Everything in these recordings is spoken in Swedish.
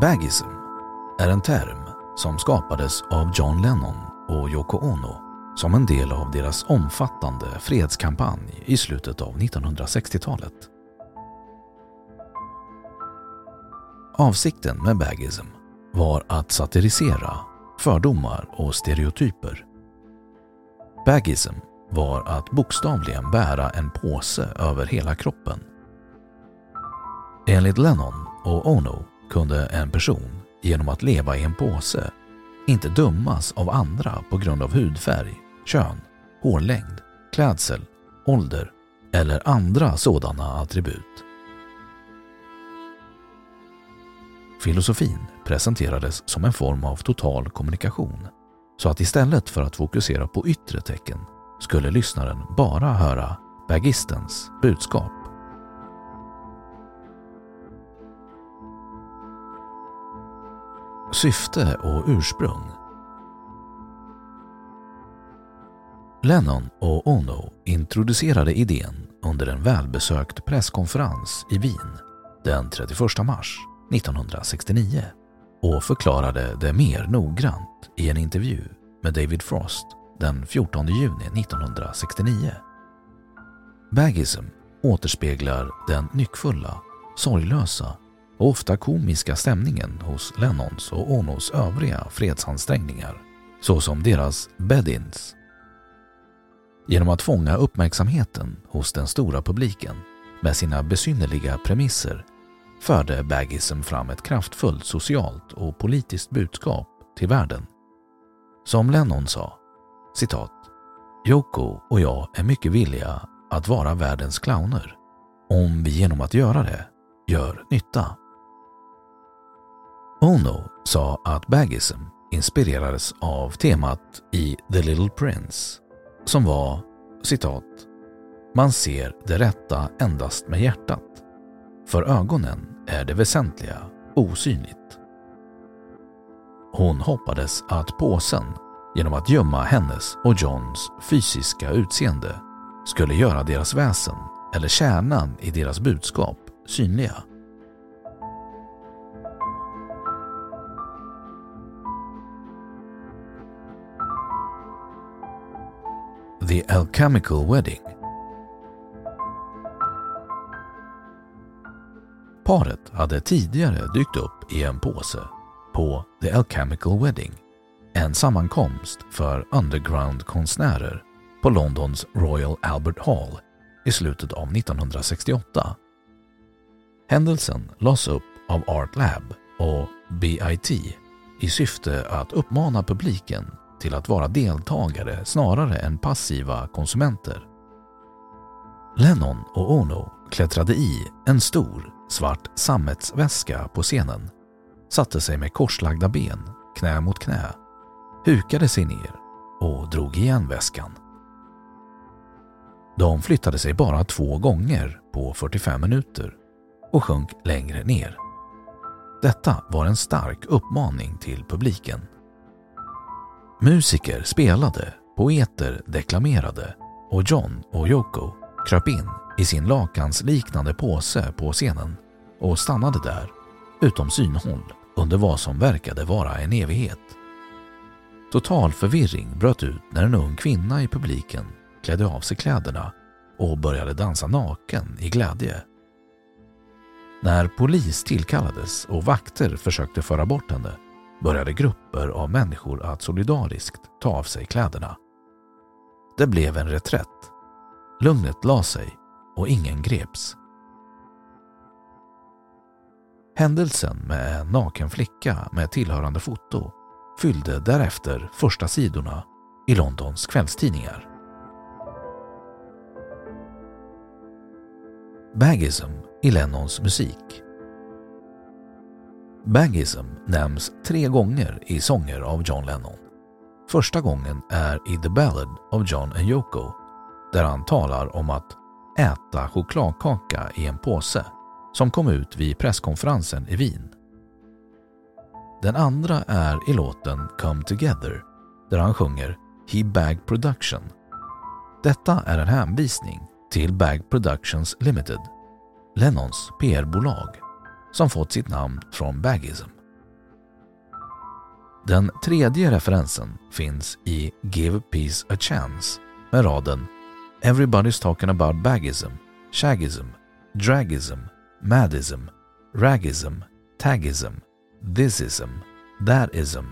Baggism är en term som skapades av John Lennon och Yoko Ono som en del av deras omfattande fredskampanj i slutet av 1960-talet. Avsikten med baggism var att satirisera fördomar och stereotyper. Baggism var att bokstavligen bära en påse över hela kroppen. Enligt Lennon och Ono kunde en person genom att leva i en påse inte dömas av andra på grund av hudfärg, kön, hårlängd, klädsel, ålder eller andra sådana attribut. Filosofin presenterades som en form av total kommunikation så att istället för att fokusera på yttre tecken skulle lyssnaren bara höra bagistens budskap. Syfte och ursprung Lennon och Ono introducerade idén under en välbesökt presskonferens i Wien den 31 mars 1969 och förklarade det mer noggrant i en intervju med David Frost den 14 juni 1969. Baggism återspeglar den nyckfulla, sorglösa och ofta komiska stämningen hos Lennons och Onos övriga fredsansträngningar, såsom deras bed-ins. Genom att fånga uppmärksamheten hos den stora publiken med sina besynnerliga premisser förde baggism fram ett kraftfullt socialt och politiskt budskap till världen. Som Lennon sa, citat, Yoko och jag är mycket villiga att vara världens clowner om vi genom att göra det gör nytta. Ono sa att baggism inspirerades av temat i The Little Prince som var citat Man ser det rätta endast med hjärtat. För ögonen är det väsentliga osynligt. Hon hoppades att påsen, genom att gömma hennes och Johns fysiska utseende, skulle göra deras väsen eller kärnan i deras budskap synliga. The Alchemical Wedding Paret hade tidigare dykt upp i en påse på The Alchemical Wedding, en sammankomst för underground-konstnärer på Londons Royal Albert Hall i slutet av 1968. Händelsen lades upp av Art Lab och BIT i syfte att uppmana publiken till att vara deltagare snarare än passiva konsumenter. Lennon och Ono klättrade i en stor svart sammetsväska på scenen, satte sig med korslagda ben, knä mot knä, hukade sig ner och drog igen väskan. De flyttade sig bara två gånger på 45 minuter och sjönk längre ner. Detta var en stark uppmaning till publiken. Musiker spelade, poeter deklamerade och John och Yoko kröp in i sin lakansliknande påse på scenen och stannade där, utom synhåll, under vad som verkade vara en evighet. Total förvirring bröt ut när en ung kvinna i publiken klädde av sig kläderna och började dansa naken i glädje. När polis tillkallades och vakter försökte föra bort henne började grupper av människor att solidariskt ta av sig kläderna. Det blev en reträtt. Lugnet la sig och ingen greps. Händelsen med en naken flicka med tillhörande foto fyllde därefter första sidorna i Londons kvällstidningar. Baggism i Lennons musik Baggism nämns tre gånger i sånger av John Lennon. Första gången är i The Ballad of John and Yoko där han talar om att äta chokladkaka i en påse som kom ut vid presskonferensen i Wien. Den andra är i låten Come Together där han sjunger He Bag Production. Detta är en hänvisning till Bag Productions Limited, Lennons PR-bolag som fått sitt namn från baggism. Den tredje referensen finns i Give Peace a Chance med raden Everybody's talking about baggism, shaggism, dragism, madism, ragism, tagism, thisism, thatism,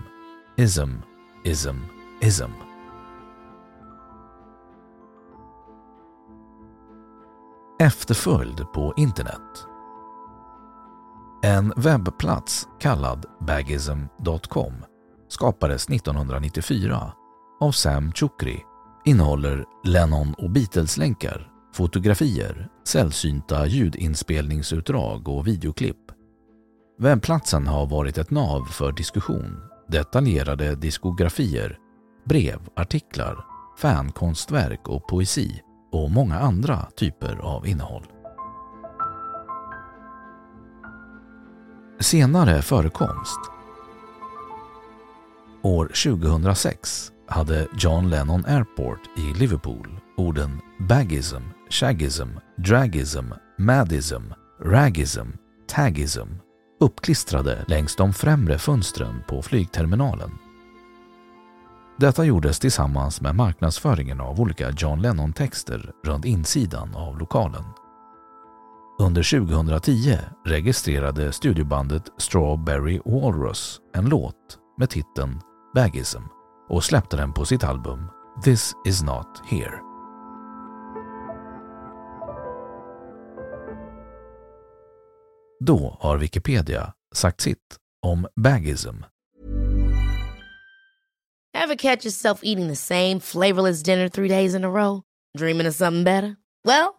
ism, ism, ism. Efterföljd på internet en webbplats kallad bagism.com skapades 1994 av Sam Chukri innehåller Lennon och Beatles-länkar, fotografier, sällsynta ljudinspelningsutdrag och videoklipp. Webbplatsen har varit ett nav för diskussion, detaljerade diskografier, brev, artiklar, fankonstverk och poesi och många andra typer av innehåll. Senare förekomst År 2006 hade John Lennon Airport i Liverpool orden baggism, shaggism, dragism, madism, ragism, tagism uppklistrade längs de främre fönstren på flygterminalen. Detta gjordes tillsammans med marknadsföringen av olika John Lennon-texter runt insidan av lokalen. Under 2010 registrerade studiobandet Strawberry Walrus en låt med titeln Baggism och släppte den på sitt album This is not here. Då har Wikipedia sagt sitt om baggism. Have catch yourself eating the same flavorless dinner three days in a row? Dreaming of something better? Well,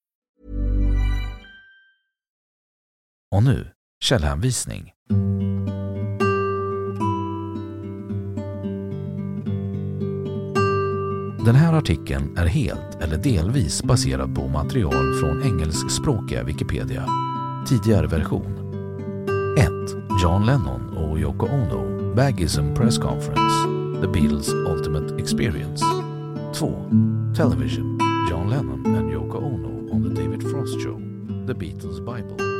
Och nu källhänvisning. Den här artikeln är helt eller delvis baserad på material från engelskspråkiga Wikipedia. Tidigare version. 1. John Lennon och Yoko Ono, Baggism Press Conference, The Beatles Ultimate Experience. 2. Television, John Lennon and Yoko Ono on the David Frost Show, The Beatles Bible.